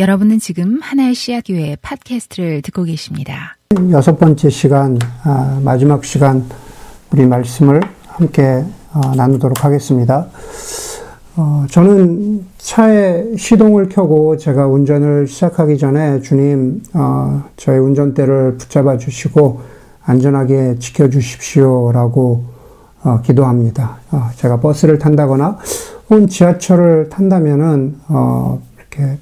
여러분은 지금 하나의 씨앗교회 팟캐스트를 듣고 계십니다. 여섯 번째 시간, 아, 마지막 시간, 우리 말씀을 함께 어, 나누도록 하겠습니다. 어, 저는 차에 시동을 켜고 제가 운전을 시작하기 전에 주님, 어, 저의 운전대를 붙잡아 주시고 안전하게 지켜주십시오 라고 기도합니다. 제가 버스를 탄다거나 혹은 지하철을 탄다면은, 이렇게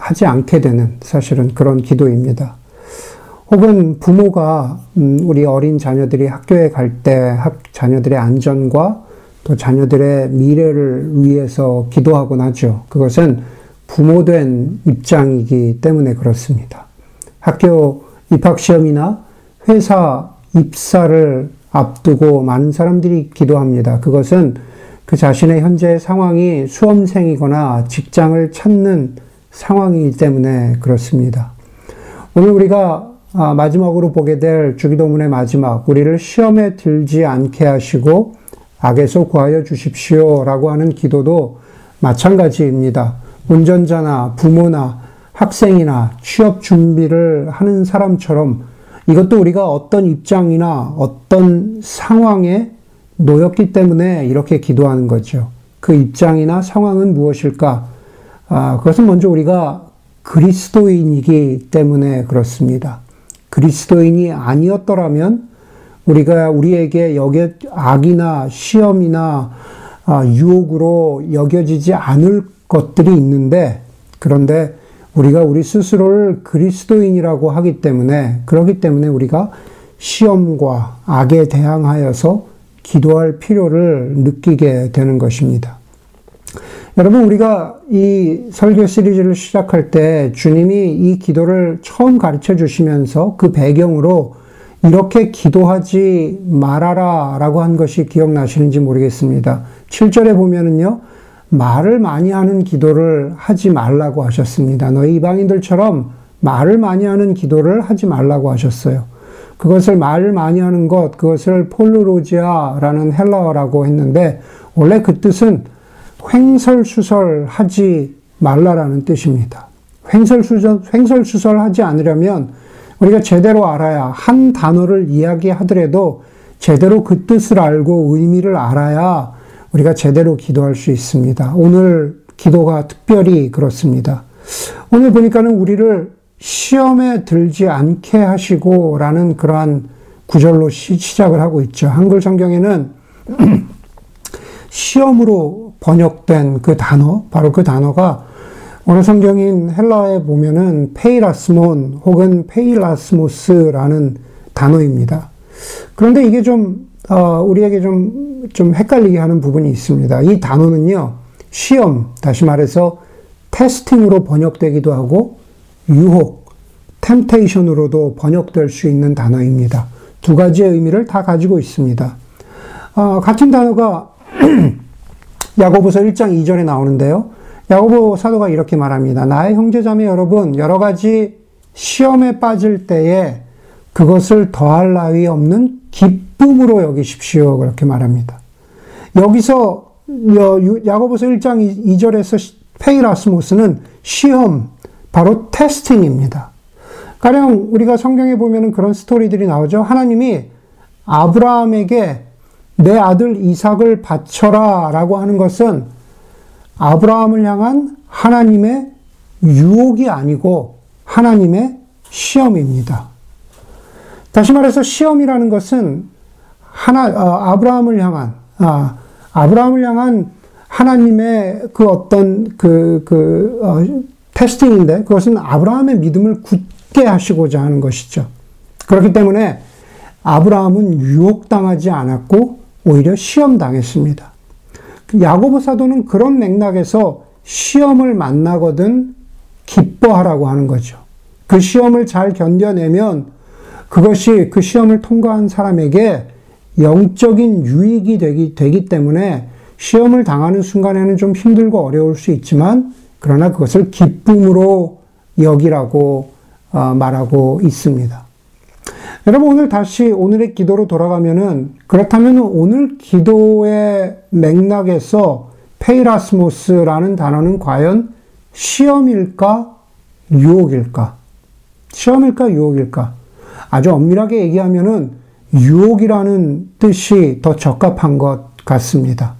하지 않게 되는 사실은 그런 기도입니다. 혹은 부모가 음, 우리 어린 자녀들이 학교에 갈 때 자녀들의 안전과 또 자녀들의 미래를 위해서 기도하곤 하죠. 그것은 부모된 입장이기 때문에 그렇습니다. 학교 입학시험이나 회사 입사를 앞두고 많은 사람들이 기도합니다. 그것은 그 자신의 현재 상황이 수험생이거나 직장을 찾는 상황이기 때문에 그렇습니다. 오늘 우리가 아, 마지막으로 보게 될 주기도문의 마지막, 우리를 시험에 들지 않게 하시고 악에서 구하여 주십시오 라고 하는 기도도 마찬가지입니다. 운전자나 부모나 학생이나 취업 준비를 하는 사람처럼 이것도 우리가 어떤 입장이나 어떤 상황에 놓였기 때문에 이렇게 기도하는 거죠. 그 입장이나 상황은 무엇일까? 아, 그것은 먼저 우리가 그리스도인이기 때문에 그렇습니다. 그리스도인이 아니었더라면 우리가 우리에게 여겨 악이나 시험이나 아, 유혹으로 여겨지지 않을 것들이 있는데 그런데 우리가 우리 스스로를 그리스도인이라고 하기 때문에 그러기 때문에 우리가 시험과 악에 대항하여서 기도할 필요를 느끼게 되는 것입니다. 여러분, 우리가 이 설교 시리즈를 시작할 때 주님이 이 기도를 처음 가르쳐 주시면서 그 배경으로 이렇게 기도하지 말아라 라고 한 것이 기억나시는지 모르겠습니다. 7절에 보면은요, 말을 많이 하는 기도를 하지 말라고 하셨습니다. 너희 이방인들처럼 말을 많이 하는 기도를 하지 말라고 하셨어요. 그것을 말을 많이 하는 것, 그것을 폴루로지아라는 헬라어라고 했는데, 원래 그 뜻은 횡설수설 하지 말라라는 뜻입니다. 횡설수설, 횡설수설 하지 않으려면 우리가 제대로 알아야 한 단어를 이야기하더라도 제대로 그 뜻을 알고 의미를 알아야 우리가 제대로 기도할 수 있습니다. 오늘 기도가 특별히 그렇습니다. 오늘 보니까는 우리를 시험에 들지 않게 하시고 라는 그러한 구절로 시작을 하고 있죠. 한글 성경에는 시험으로 번역된 그 단어, 바로 그 단어가 오늘 성경인 헬라어에 보면은 페이라스몬 혹은 페이라스모스라는 단어입니다. 그런데 이게 좀, 어, 우리에게 좀, 좀 헷갈리게 하는 부분이 있습니다. 이 단어는요, 시험, 다시 말해서 테스팅으로 번역되기도 하고, 유혹, 템테이션으로도 번역될 수 있는 단어입니다. 두 가지의 의미를 다 가지고 있습니다. 어, 같은 단어가 야고보서 1장 2절에 나오는데요. 야고보 사도가 이렇게 말합니다. 나의 형제자매 여러분, 여러 가지 시험에 빠질 때에 그것을 더할 나위 없는 기쁨으로 여기십시오. 그렇게 말합니다. 여기서 야고보서 1장 2절에서 페이라스모스는 시험, 바로 testing입니다. 가령 우리가 성경에 보면 그런 스토리들이 나오죠. 하나님이 아브라함에게 내 아들 이삭을 바쳐라 라고 하는 것은 아브라함을 향한 하나님의 유혹이 아니고 하나님의 시험입니다. 다시 말해서 시험이라는 것은 하나 어, 아브라함을 향한 아, 아브라함을 향한 하나님의 그 어떤 그, 그 어, 테스팅인데 그것은 아브라함의 믿음을 굳게 하시고자 하는 것이죠. 그렇기 때문에 아브라함은 유혹당하지 않았고 오히려 시험 당했습니다. 야고보 사도는 그런 맥락에서 시험을 만나거든 기뻐하라고 하는 거죠. 그 시험을 잘 견뎌내면 그것이 그 시험을 통과한 사람에게 영적인 유익이 되기, 되기 때문에 시험을 당하는 순간에는 좀 힘들고 어려울 수 있지만 그러나 그것을 기쁨으로 여기라고 어, 말하고 있습니다. 여러분 오늘 다시 오늘의 기도로 돌아가면은 그렇다면 오늘 기도의 맥락에서 페이라스모스라는 단어는 과연 시험일까 유혹일까? 시험일까? 유혹일까? 아주 엄밀하게 얘기하면은 유혹이라는 뜻이 더 적합한 것 같습니다.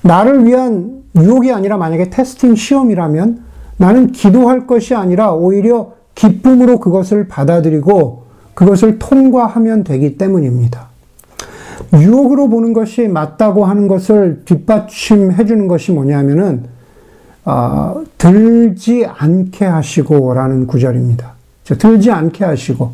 나를 위한 유혹이 아니라 만약에 testing 시험이라면 나는 기도할 것이 아니라 오히려 기쁨으로 그것을 받아들이고 그것을 통과하면 되기 때문입니다. 유혹으로 보는 것이 맞다고 하는 것을 뒷받침해 주는 것이 뭐냐면은 어, 들지 않게 하시고라는 구절입니다. 들지 않게 하시고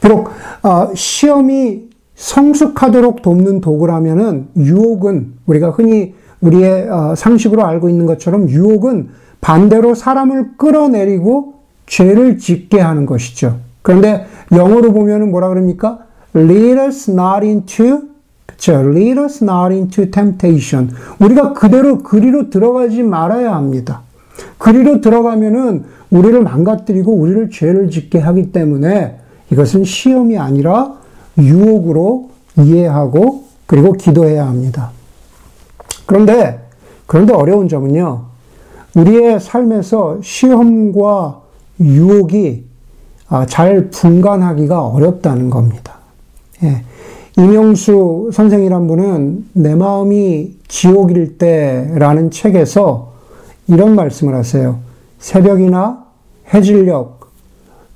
비록 어, 시험이 성숙하도록 돕는 도구라면은 유혹은 우리가 흔히 우리의 어, 상식으로 알고 있는 것처럼 유혹은 반대로 사람을 끌어내리고 죄를 짓게 하는 것이죠. 그런데 영어로 보면은 뭐라 그럽니까? Lead us not into 그렇죠. Lead us not into temptation. 우리가 그대로 그리로 들어가지 말아야 합니다. 그리로 들어가면은 우리를 망가뜨리고 우리를 죄를 짓게 하기 때문에 이것은 시험이 아니라 유혹으로 이해하고 그리고 기도해야 합니다. 그런데 그런데 어려운 점은요. 우리의 삶에서 시험과 유혹이 아, 잘 분간하기가 어렵다는 겁니다. 예. 이명수 선생이란 분은 내 마음이 지옥일 때라는 책에서 이런 말씀을 하세요. 새벽이나 해질녘,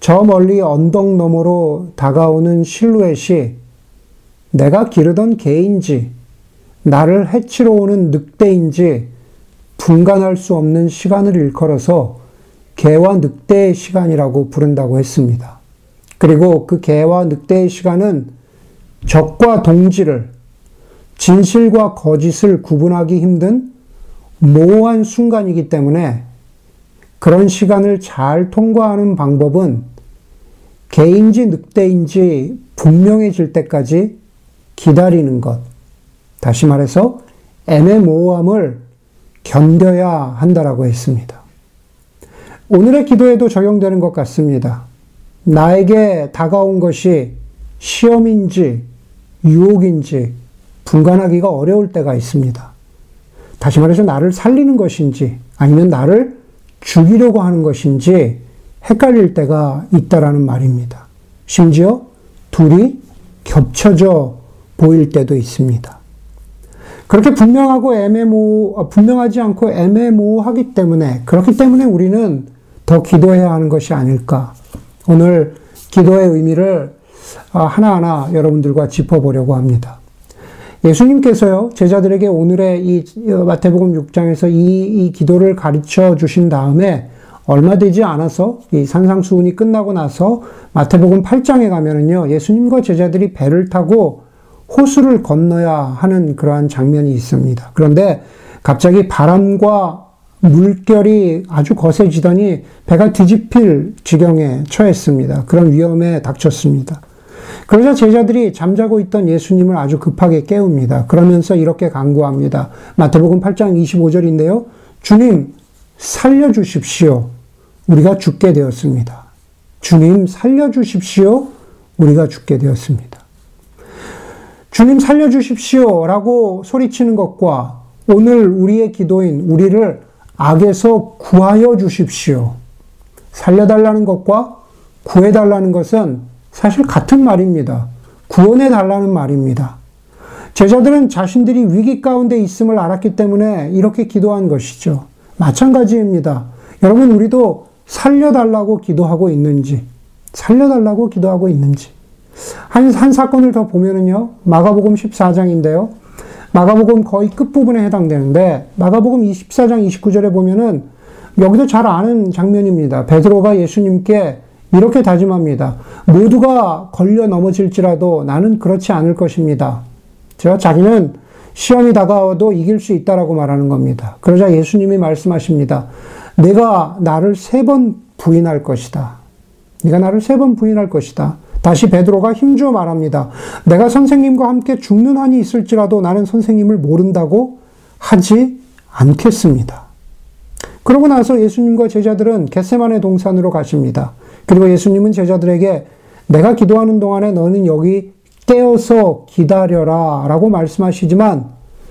저 멀리 언덕 너머로 다가오는 실루엣이 내가 기르던 개인지, 나를 해치러 오는 늑대인지 분간할 수 없는 시간을 일컬어서 개와 늑대의 시간이라고 부른다고 했습니다. 그리고 그 개와 늑대의 시간은 적과 동지를, 진실과 거짓을 구분하기 힘든 모호한 순간이기 때문에 그런 시간을 잘 통과하는 방법은 개인지 늑대인지 분명해질 때까지 기다리는 것. 다시 말해서 애매모호함을 견뎌야 한다라고 했습니다. 오늘의 기도에도 적용되는 것 같습니다. 나에게 다가온 것이 시험인지 유혹인지 분간하기가 어려울 때가 있습니다. 다시 말해서 나를 살리는 것인지 아니면 나를 죽이려고 하는 것인지 헷갈릴 때가 있다라는 말입니다. 심지어 둘이 겹쳐져 보일 때도 있습니다. 그렇게 분명하고 애매모 아, 분명하지 않고 애매모호하기 때문에 그렇기 때문에 우리는 더 기도해야 하는 것이 아닐까. 오늘 기도의 의미를 아, 하나하나 여러분들과 짚어보려고 합니다. 예수님께서요, 제자들에게 오늘의 이 마태복음 6장에서 이, 이 기도를 가르쳐 주신 다음에 얼마 되지 않아서 이 산상수훈이 끝나고 나서 마태복음 8장에 가면은요, 예수님과 제자들이 배를 타고 호수를 건너야 하는 그러한 장면이 있습니다. 그런데 갑자기 바람과 물결이 아주 거세지더니 배가 뒤집힐 지경에 처했습니다. 그런 위험에 닥쳤습니다. 그러자 제자들이 잠자고 있던 예수님을 아주 급하게 깨웁니다. 그러면서 이렇게 강구합니다. 마태복음 8장 25절인데요. 주님, 살려주십시오. 우리가 죽게 되었습니다. 주님, 살려주십시오. 우리가 죽게 되었습니다. 주님, 살려주십시오. 라고 소리치는 것과 오늘 우리의 기도인 우리를 악에서 구하여 주십시오. 살려달라는 것과 구해달라는 것은 사실 같은 말입니다. 구원해 달라는 말입니다. 제자들은 자신들이 위기 가운데 있음을 알았기 때문에 이렇게 기도한 것이죠. 마찬가지입니다. 여러분, 우리도 살려달라고 기도하고 있는지, 살려달라고 기도하고 있는지. 한, 한 사건을 더 보면은요, 마가복음 14장인데요. 마가복음 거의 끝부분에 해당되는데, 마가복음 24장 29절에 보면은, 여기도 잘 아는 장면입니다. 베드로가 예수님께 이렇게 다짐합니다. 모두가 걸려 넘어질지라도 나는 그렇지 않을 것입니다. 제가 자기는 시험이 다가와도 이길 수 있다라고 말하는 겁니다. 그러자 예수님이 말씀하십니다. 내가 나를 세 번 부인할 것이다. 네가 나를 세 번 부인할 것이다. 다시 베드로가 힘주어 말합니다. 내가 선생님과 함께 죽는 한이 있을지라도 나는 선생님을 모른다고 하지 않겠습니다. 그러고 나서 예수님과 제자들은 겟세만의 동산으로 가십니다. 그리고 예수님은 제자들에게 내가 기도하는 동안에 너는 여기 깨어서 기다려라 라고 말씀하시지만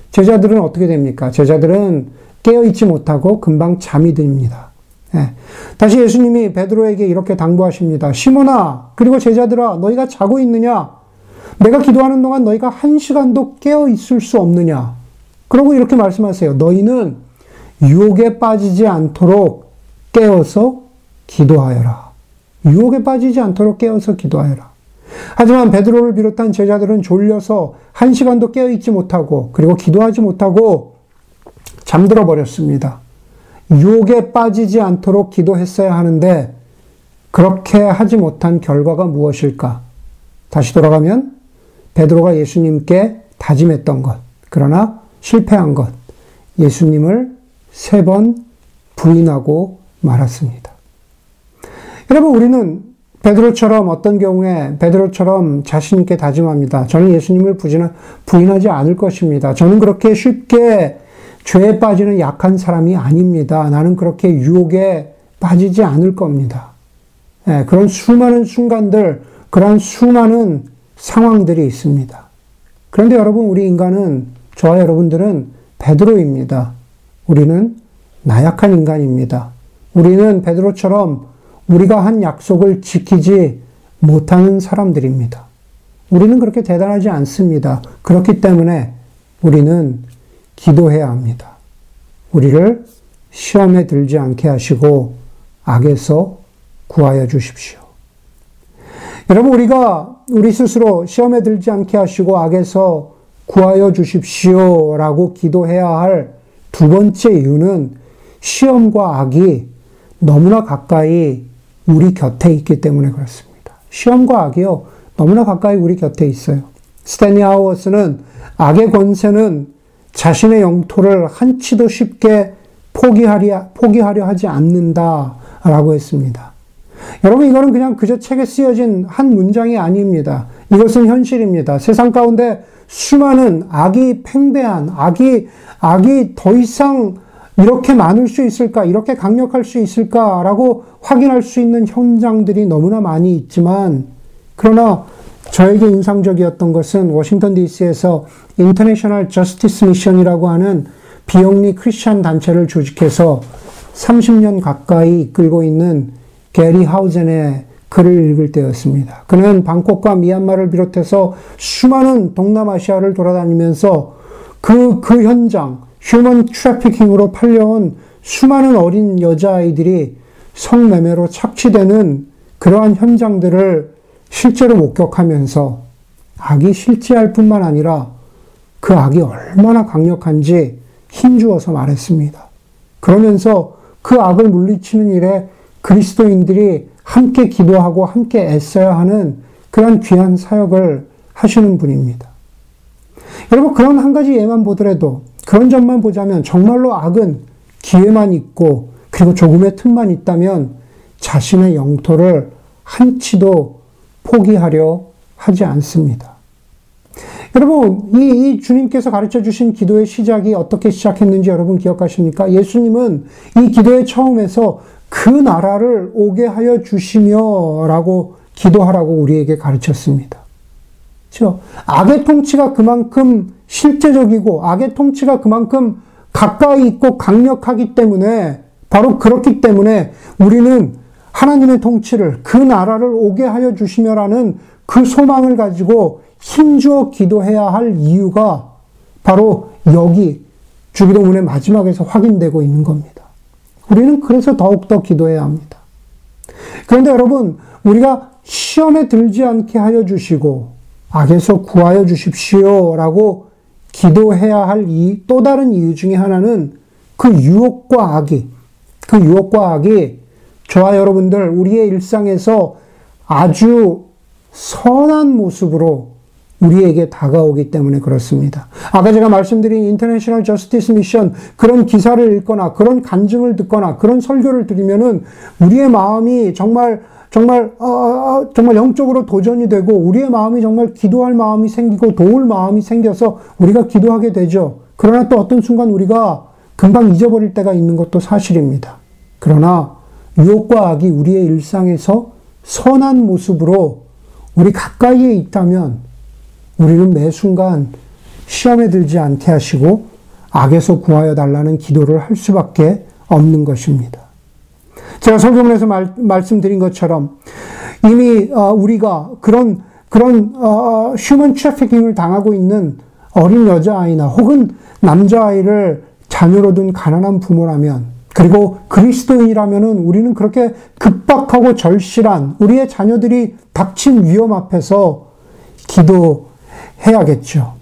제자들은 어떻게 됩니까? 제자들은 깨어있지 못하고 금방 잠이 듭니다. 예. 다시 예수님이 베드로에게 이렇게 당부하십니다. 시몬아, 그리고 제자들아, 너희가 자고 있느냐? 내가 기도하는 동안 너희가 한 시간도 깨어 있을 수 없느냐? 그러고 이렇게 말씀하세요. 너희는 유혹에 빠지지 않도록 깨어서 기도하여라. 유혹에 빠지지 않도록 깨어서 기도하여라. 하지만 베드로를 비롯한 제자들은 졸려서 한 시간도 깨어 있지 못하고 그리고 기도하지 못하고 잠들어 버렸습니다. 유혹에 빠지지 않도록 기도했어야 하는데 그렇게 하지 못한 결과가 무엇일까? 다시 돌아가면 베드로가 예수님께 다짐했던 것, 그러나 실패한 것, 예수님을 세 번 부인하고 말았습니다. 여러분, 우리는 베드로처럼 어떤 경우에 베드로처럼 자신 있게 다짐합니다. 저는 예수님을 부인하지 않을 것입니다. 저는 그렇게 쉽게 죄에 빠지는 약한 사람이 아닙니다. 나는 그렇게 유혹에 빠지지 않을 겁니다. 네, 그런 수많은 순간들, 그런 수많은 상황들이 있습니다. 그런데 여러분, 우리 인간은, 저와 여러분들은 베드로입니다. 우리는 나약한 인간입니다. 우리는 베드로처럼 우리가 한 약속을 지키지 못하는 사람들입니다. 우리는 그렇게 대단하지 않습니다. 그렇기 때문에 우리는 기도해야 합니다. 우리를 시험에 들지 않게 하시고 악에서 구하여 주십시오. 여러분, 우리가 우리 스스로 시험에 들지 않게 하시고 악에서 구하여 주십시오. 라고 기도해야 할 두 번째 이유는 시험과 악이 너무나 가까이 우리 곁에 있기 때문에 그렇습니다. 시험과 악이요. 너무나 가까이 우리 곁에 있어요. 스탠리 하우스는 악의 권세는 자신의 영토를 한치도 쉽게 포기하려, 포기하려 하지 않는다라고 했습니다. 여러분, 이거는 그냥 그저 책에 쓰여진 한 문장이 아닙니다. 이것은 현실입니다. 세상 가운데 수많은 악이 팽배한, 악이, 악이 더 이상 이렇게 많을 수 있을까? 이렇게 강력할 수 있을까? 라고 확인할 수 있는 현장들이 너무나 많이 있지만, 그러나 저에게 인상적이었던 것은 워싱턴 DC에서 International Justice Mission이라고 하는 비영리 크리스천 단체를 조직해서 30년 가까이 이끌고 있는 게리 하우겐의 글을 읽을 때였습니다. 그는 방콕과 미얀마를 비롯해서 수많은 동남아시아를 돌아다니면서 그, 그 현장, human trafficking으로 팔려온 수많은 어린 여자아이들이 성매매로 착취되는 그러한 현장들을 실제로 목격하면서 악이 실제할 뿐만 아니라 그 악이 얼마나 강력한지 힘주어서 말했습니다. 그러면서 그 악을 물리치는 일에 그리스도인들이 함께 기도하고 함께 애써야 하는 그런 귀한 사역을 하시는 분입니다. 여러분, 그런 한 가지 예만 보더라도, 그런 점만 보자면 정말로 악은 기회만 있고, 그리고 조금의 틈만 있다면 자신의 영토를 한치도 포기하려 하지 않습니다. 여러분, 이, 이, 주님께서 가르쳐 주신 기도의 시작이 어떻게 시작했는지 여러분 기억하십니까? 예수님은 이 기도의 처음에서 그 나라를 오게 하여 주시며 라고 기도하라고 우리에게 가르쳤습니다. 그렇죠? 악의 통치가 그만큼 실제적이고 악의 통치가 그만큼 가까이 있고 강력하기 때문에 바로 그렇기 때문에 우리는 하나님의 통치를 그 나라를 오게 하여 주시며라는 그 소망을 가지고 힘주어 기도해야 할 이유가 바로 여기 주기도문의 마지막에서 확인되고 있는 겁니다. 우리는 그래서 더욱더 기도해야 합니다. 그런데 여러분, 우리가 시험에 들지 않게 하여 주시고 악에서 구하여 주십시오 라고 기도해야 할또 다른 이유 중에 하나는 그 유혹과 악이, 그 유혹과 악이 저와 여러분들 우리의 일상에서 아주 선한 모습으로 우리에게 다가오기 때문에 그렇습니다. 아까 제가 말씀드린 International Justice Mission 그런 기사를 읽거나 그런 간증을 듣거나 그런 설교를 들으면은 우리의 마음이 정말 정말 어, 어, 어, 정말 영적으로 도전이 되고 우리의 마음이 정말 기도할 마음이 생기고 도울 마음이 생겨서 우리가 기도하게 되죠. 그러나 또 어떤 순간 우리가 금방 잊어버릴 때가 있는 것도 사실입니다. 그러나 유혹과 악이 우리의 일상에서 선한 모습으로 우리 가까이에 있다면 우리는 매 순간 시험에 들지 않게 하시고 악에서 구하여 달라는 기도를 할 수밖에 없는 것입니다. 제가 설교문에서 말, 말씀드린 것처럼 이미 어, 우리가 그런 그런 어, 휴먼 트래피킹을 당하고 있는 어린 여자아이나 혹은 남자아이를 자녀로 둔 가난한 부모라면 그리고 그리스도인이라면은 우리는 그렇게 급박하고 절실한 우리의 자녀들이 닥친 위험 앞에서 기도해야겠죠.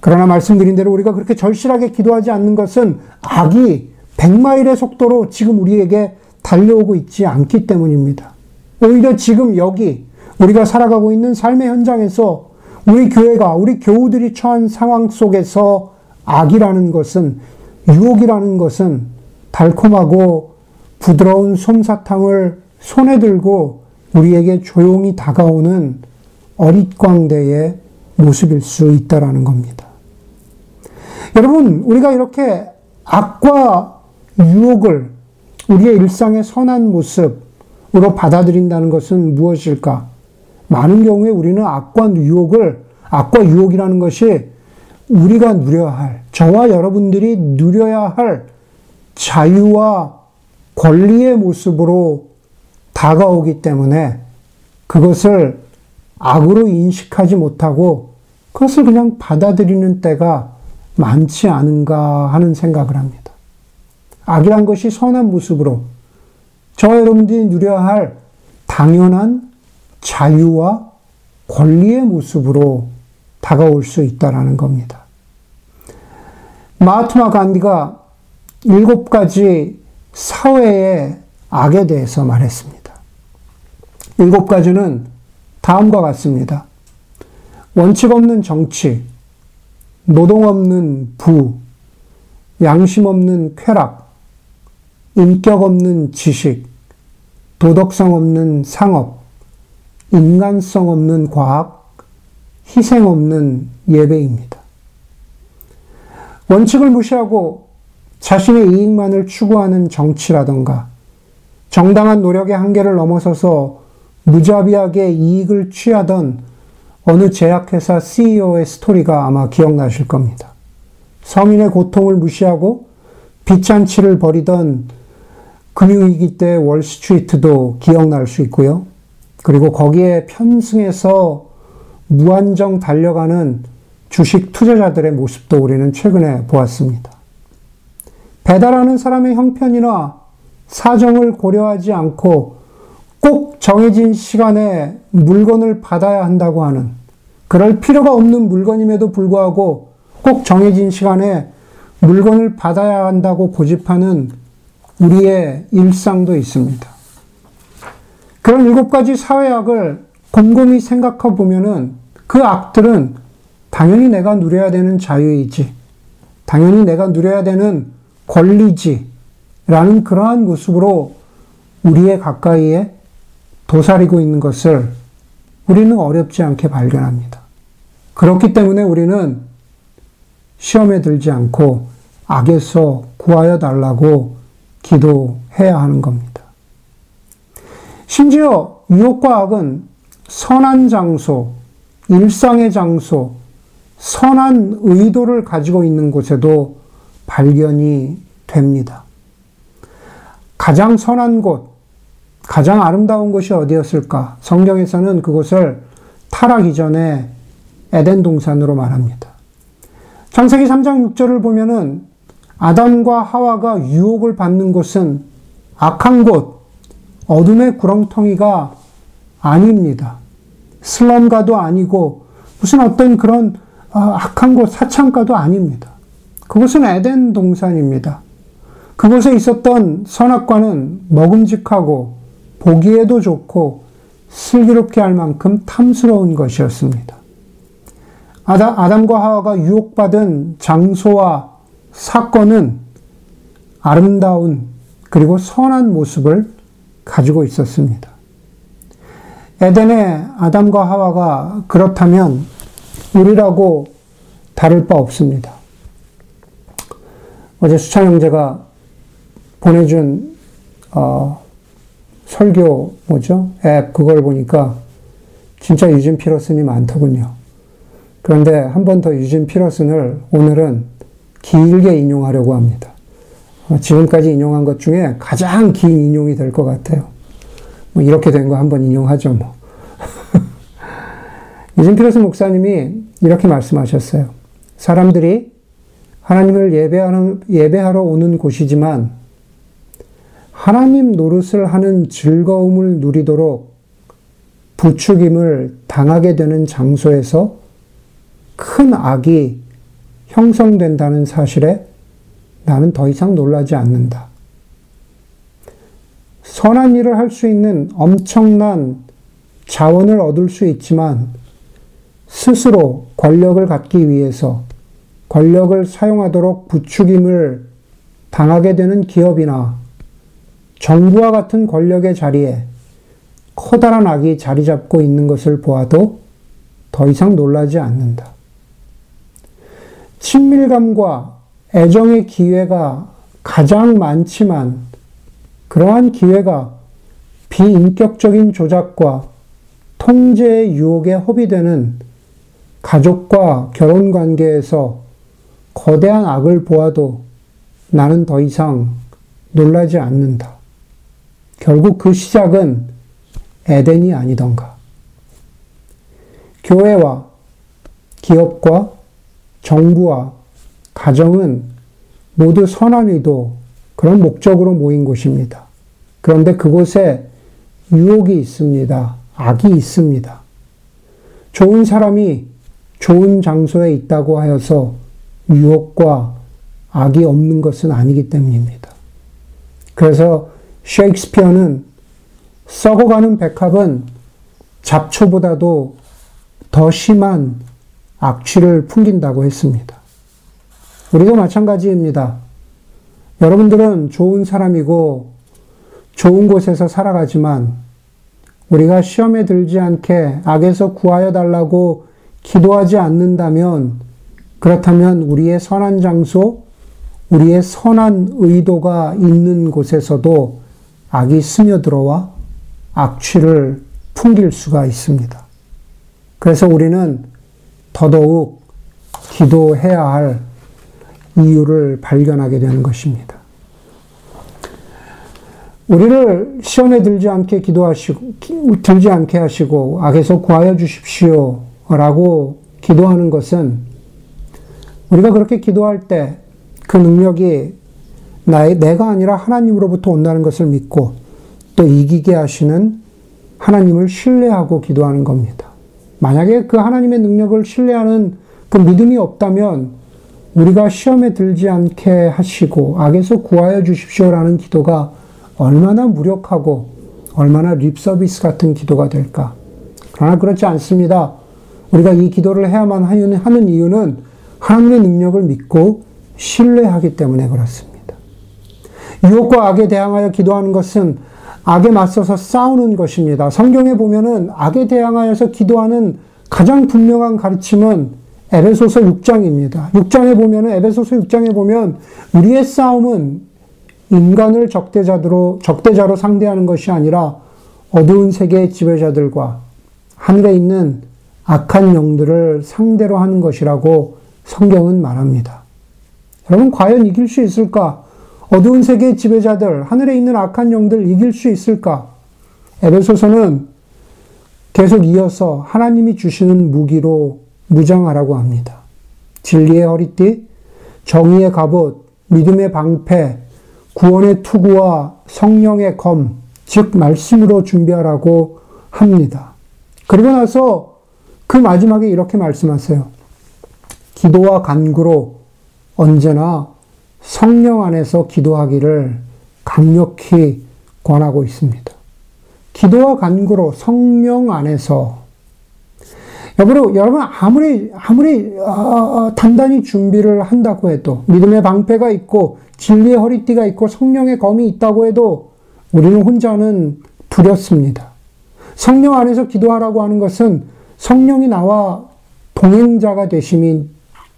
그러나 말씀드린 대로 우리가 그렇게 절실하게 기도하지 않는 것은 악이 100마일의 속도로 지금 우리에게 달려오고 있지 않기 때문입니다. 오히려 지금 여기 우리가 살아가고 있는 삶의 현장에서 우리 교회가, 우리 교우들이 처한 상황 속에서 악이라는 것은, 유혹이라는 것은 달콤하고 부드러운 솜사탕을 손에 들고 우리에게 조용히 다가오는 어릿광대의 모습일 수 있다라는 겁니다. 여러분, 우리가 이렇게 악과 유혹을 우리의 일상의 선한 모습으로 받아들인다는 것은 무엇일까? 많은 경우에 우리는 악과 유혹을, 악과 유혹이라는 것이 우리가 누려야 할, 저와 여러분들이 누려야 할 자유와 권리의 모습으로 다가오기 때문에 그것을 악으로 인식하지 못하고 그것을 그냥 받아들이는 때가 많지 않은가 하는 생각을 합니다. 악이란 것이 선한 모습으로 저와 여러분들이 누려야 할 당연한 자유와 권리의 모습으로 다가올 수 있다라는 겁니다. 마하트마 간디가 일곱 가지 사회의 악에 대해서 말했습니다. 일곱 가지는 다음과 같습니다. 원칙 없는 정치, 노동 없는 부, 양심 없는 쾌락, 인격 없는 지식, 도덕성 없는 상업, 인간성 없는 과학, 희생 없는 예배입니다. 원칙을 무시하고 자신의 이익만을 추구하는 정치라던가 정당한 노력의 한계를 넘어서서 무자비하게 이익을 취하던 어느 제약회사 CEO의 스토리가 아마 기억나실 겁니다. 서민의 고통을 무시하고 빚잔치를 벌이던 금융위기 때 월스트리트도 기억날 수 있고요. 그리고 거기에 편승해서 무한정 달려가는 주식 투자자들의 모습도 우리는 최근에 보았습니다. 배달하는 사람의 형편이나 사정을 고려하지 않고 꼭 정해진 시간에 물건을 받아야 한다고 하는 그럴 필요가 없는 물건임에도 불구하고 꼭 정해진 시간에 물건을 받아야 한다고 고집하는 우리의 일상도 있습니다. 그런 일곱 가지 사회악을 곰곰이 생각해 보면은 그 악들은 당연히 내가 누려야 되는 자유이지, 당연히 내가 누려야 되는 권리지, 라는 그러한 모습으로 우리의 가까이에 도사리고 있는 것을 우리는 어렵지 않게 발견합니다. 그렇기 때문에 우리는 시험에 들지 않고 악에서 구하여 달라고 기도해야 하는 겁니다. 심지어 유혹과 악은 선한 장소, 일상의 장소, 선한 의도를 가지고 있는 곳에도 발견이 됩니다. 가장 선한 곳, 가장 아름다운 곳이 어디였을까? 성경에서는 그곳을 타락 이전에 에덴 동산으로 말합니다. 창세기 3장 6절을 보면은 아담과 하와가 유혹을 받는 곳은 악한 곳, 어둠의 구렁텅이가 아닙니다. 슬럼가도 아니고 무슨 어떤 그런 아, 악한 곳, 사창가도 아닙니다. 그곳은 에덴 동산입니다. 그곳에 있었던 선악과는 먹음직하고 보기에도 좋고 슬기롭게 할 만큼 탐스러운 것이었습니다. 아담 과 하와가 유혹받은 장소와 사건은 아름다운 그리고 선한 모습을 가지고 있었습니다. 에덴의 아담과 하와가 그렇다면 우리라고 다를 바 없습니다. 어제 수찬 형제가 보내준 어, 설교 뭐죠? 앱 그걸 보니까 진짜 유진 피러슨이 많더군요. 그런데 한 번 더 유진 피러슨을 오늘은 길게 인용하려고 합니다. 어, 지금까지 인용한 것 중에 가장 긴 인용이 될 것 같아요. 뭐 이렇게 된 거 한 번 인용하죠, 뭐. 이진필스 목사님이 이렇게 말씀하셨어요. 사람들이 하나님을 예배하는, 예배하러 오는 곳이지만 하나님 노릇을 하는 즐거움을 누리도록 부추김을 당하게 되는 장소에서 큰 악이 형성된다는 사실에 나는 더 이상 놀라지 않는다. 선한 일을 할 수 있는 엄청난 자원을 얻을 수 있지만 스스로 권력을 갖기 위해서 권력을 사용하도록 부추김을 당하게 되는 기업이나 정부와 같은 권력의 자리에 커다란 악이 자리 잡고 있는 것을 보아도 더 이상 놀라지 않는다. 친밀감과 애정의 기회가 가장 많지만 그러한 기회가 비인격적인 조작과 통제의 유혹에 허비되는 가족과 결혼 관계에서 거대한 악을 보아도 나는 더 이상 놀라지 않는다. 결국 그 시작은 에덴이 아니던가. 교회와 기업과 정부와 가정은 모두 선한 의도, 그런 목적으로 모인 곳입니다. 그런데 그곳에 유혹이 있습니다. 악이 있습니다. 좋은 사람이 좋은 장소에 있다고 하여서 유혹과 악이 없는 것은 아니기 때문입니다. 그래서 셰익스피어는 썩어가는 백합은 잡초보다도 더 심한 악취를 풍긴다고 했습니다. 우리도 마찬가지입니다. 여러분들은 좋은 사람이고 좋은 곳에서 살아가지만 우리가 시험에 들지 않게 악에서 구하여 달라고 기도하지 않는다면 그렇다면 우리의 선한 장소, 우리의 선한 의도가 있는 곳에서도 악이 스며들어와 악취를 풍길 수가 있습니다. 그래서 우리는 더더욱 기도해야 할 이유를 발견하게 되는 것입니다. 우리를 시험에 들지 않게 기도하시고, 들지 않게 하시고, 악에서 구하여 주십시오. 라고 기도하는 것은 우리가 그렇게 기도할 때 그 능력이 나의, 내가 아니라 하나님으로부터 온다는 것을 믿고 또 이기게 하시는 하나님을 신뢰하고 기도하는 겁니다. 만약에 그 하나님의 능력을 신뢰하는 그 믿음이 없다면 우리가 시험에 들지 않게 하시고 악에서 구하여 주십시오라는 기도가 얼마나 무력하고 얼마나 립서비스 같은 기도가 될까. 그러나 그렇지 않습니다. 우리가 이 기도를 해야만 하는 이유는 하나님의 능력을 믿고 신뢰하기 때문에 그렇습니다. 유혹과 악에 대항하여 기도하는 것은 악에 맞서서 싸우는 것입니다. 성경에 보면은 악에 대항하여서 기도하는 가장 분명한 가르침은 에베소서 6장입니다. 6장에 보면은 에베소서 6장에 보면 우리의 싸움은 인간을 적대자로 적대자로 상대하는 것이 아니라 어두운 세계의 지배자들과 하늘에 있는 악한 영들을 상대로 하는 것이라고 성경은 말합니다. 여러분 과연 이길 수 있을까? 어두운 세계의 지배자들, 하늘에 있는 악한 영들 이길 수 있을까? 에베소서는 계속 이어서 하나님이 주시는 무기로 무장하라고 합니다. 진리의 허리띠, 정의의 갑옷, 믿음의 방패, 구원의 투구와 성령의 검, 즉 말씀으로 준비하라고 합니다. 그리고 나서 그 마지막에 이렇게 말씀하세요. 기도와 간구로 언제나 성령 안에서 기도하기를 강력히 권하고 있습니다. 기도와 간구로 성령 안에서 여러분, 여러분 아무리 아무리 어, 단단히 준비를 한다고 해도 믿음의 방패가 있고 진리의 허리띠가 있고 성령의 검이 있다고 해도 우리는 혼자는 두렵습니다. 성령 안에서 기도하라고 하는 것은 성령이 나와 동행자가 되심이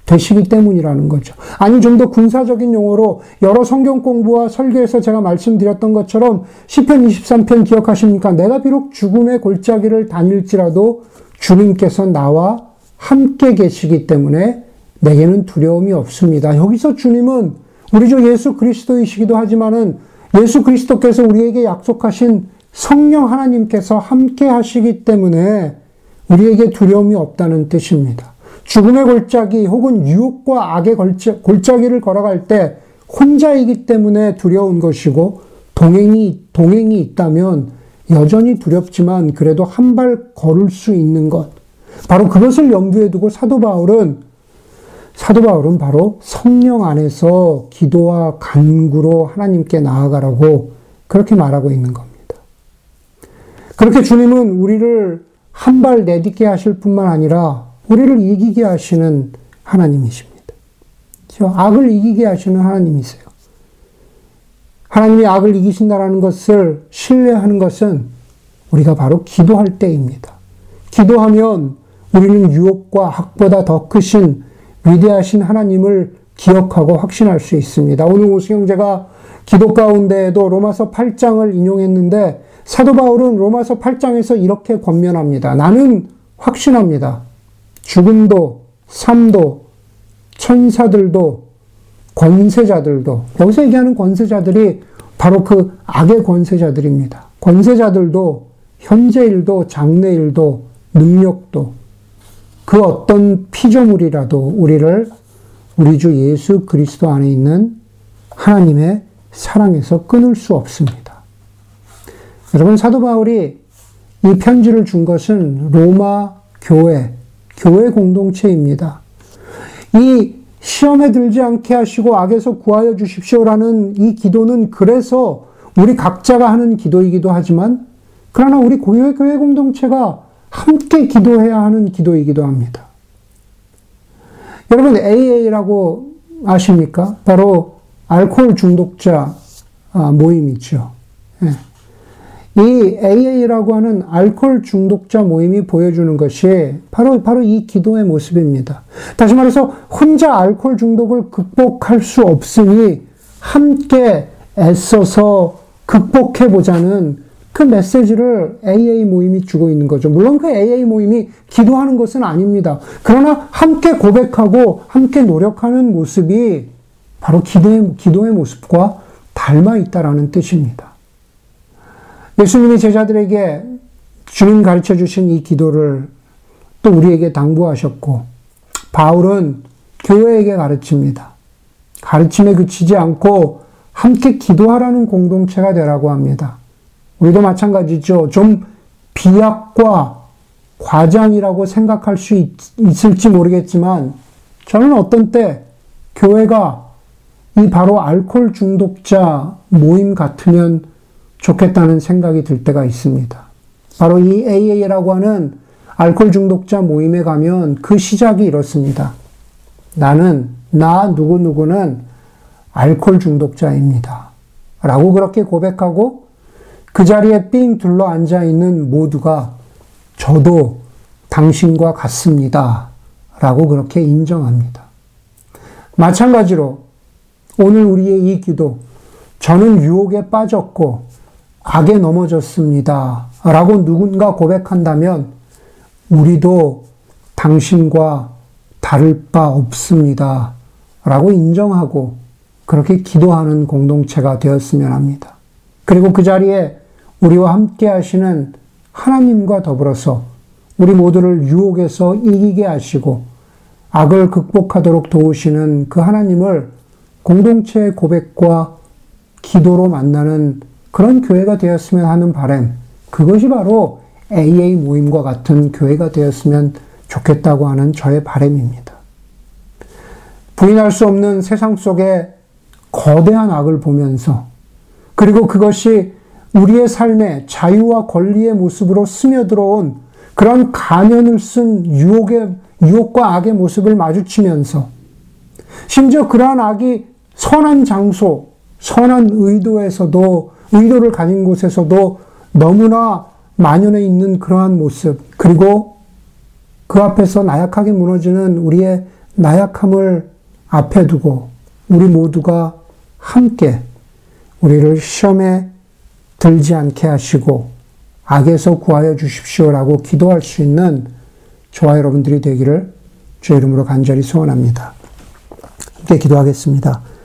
되시기 때문이라는 거죠. 아니 좀 더 군사적인 용어로 여러 성경 공부와 설교에서 제가 말씀드렸던 것처럼 시편 23편 기억하십니까? 내가 비록 죽음의 골짜기를 다닐지라도 주님께서 나와 함께 계시기 때문에 내게는 두려움이 없습니다. 여기서 주님은 우리 주 예수 그리스도이시기도 하지만은 예수 그리스도께서 우리에게 약속하신 성령 하나님께서 함께 하시기 때문에 우리에게 두려움이 없다는 뜻입니다. 죽음의 골짜기 혹은 유혹과 악의 골짜기를 걸어갈 때 혼자이기 때문에 두려운 것이고 동행이 동행이 있다면 여전히 두렵지만 그래도 한 발 걸을 수 있는 것 바로 그것을 염두에 두고 사도 바울은 사도 바울은 바로 성령 안에서 기도와 간구로 하나님께 나아가라고 그렇게 말하고 있는 겁니다. 그렇게 주님은 우리를 한 발 내딛게 하실 뿐만 아니라 우리를 이기게 하시는 하나님이십니다. 악을 이기게 하시는 하나님이세요. 하나님이 악을 이기신다라는 것을 신뢰하는 것은 우리가 바로 기도할 때입니다. 기도하면 우리는 유혹과 악보다 더 크신 위대하신 하나님을 기억하고 확신할 수 있습니다. 오늘 오수 형제가 기도 가운데에도 로마서 8장을 인용했는데 사도 바울은 로마서 8장에서 이렇게 권면합니다. 나는 확신합니다. 죽음도 삶도 천사들도 권세자들도 여기서 얘기하는 권세자들이 바로 그 악의 권세자들입니다. 권세자들도 현재 일도 장래 일도 능력도 그 어떤 피조물이라도 우리를 우리 주 예수 그리스도 안에 있는 하나님의 사랑에서 끊을 수 없습니다. 여러분 사도 바울이 이 편지를 준 것은 로마 교회, 교회 공동체입니다. 이 시험에 들지 않게 하시고 악에서 구하여 주십시오라는 이 기도는 그래서 우리 각자가 하는 기도이기도 하지만 그러나 우리 교회, 공동체가 함께 기도해야 하는 기도이기도 합니다. 여러분, AA라고 아십니까? 바로 알코올 중독자 아, 모임이죠. 예. 이 AA라고 하는 알코올 중독자 모임이 보여주는 것이 바로, 바로 이 기도의 모습입니다. 다시 말해서 혼자 알코올 중독을 극복할 수 없으니 함께 애써서 극복해 보자는 그 메시지를 AA 모임이 주고 있는 거죠. 물론 그 AA 모임이 기도하는 것은 아닙니다. 그러나 함께 고백하고 함께 노력하는 모습이 바로 기도의, 기도의 모습과 닮아 있다라는 뜻입니다. 예수님이 제자들에게 주님 가르쳐 주신 이 기도를 또 우리에게 당부하셨고, 바울은 교회에게 가르칩니다. 가르침에 그치지 않고 함께 기도하라는 공동체가 되라고 합니다. 우리도 마찬가지죠. 좀 비약과 과장이라고 생각할 수 있, 을지 모르겠지만 저는 어떤 때 교회가 이 바로 알코올 중독자 모임 같으면 좋겠다는 생각이 들 때가 있습니다. 바로 이 AA라고 하는 알코올 중독자 모임에 가면 그 시작이 이렇습니다. 나는, 나 누구누구는 알코올 중독자입니다. 라고 그렇게 고백하고 그 자리에 삥 둘러 앉아 있는 모두가 저도 당신과 같습니다. 라고 그렇게 인정합니다. 마찬가지로 오늘 우리의 이 기도, 저는 유혹에 빠졌고 악에 넘어졌습니다. 라고 누군가 고백한다면 우리도 당신과 다를 바 없습니다. 라고 인정하고 그렇게 기도하는 공동체가 되었으면 합니다. 그리고 그 자리에 우리와 함께 하시는 하나님과 더불어서 우리 모두를 유혹에서 이기게 하시고 악을 극복하도록 도우시는 그 하나님을 공동체의 고백과 기도로 만나는 그런 교회가 되었으면 하는 바램, 그것이 바로 AA 모임과 같은 교회가 되었으면 좋겠다고 하는 저의 바램입니다. 부인할 수 없는 세상 속에 거대한 악을 보면서 그리고 그것이 우리의 삶에 자유와 권리의 모습으로 스며들어온 그런 가면을 쓴 유혹의, 유혹과 악의 모습을 마주치면서 심지어 그러한 악이 선한 장소, 선한 의도에서도, 의도를 가진 곳에서도 너무나 만연해 있는 그러한 모습, 그리고 그 앞에서 나약하게 무너지는 우리의 나약함을 앞에 두고 우리 모두가 함께 우리를 시험에 들지 않게 하시고 악에서 구하여 주십시오라고 기도할 수 있는 저와 여러분들이 되기를 주의 이름으로 간절히 소원합니다. 함께 기도하겠습니다.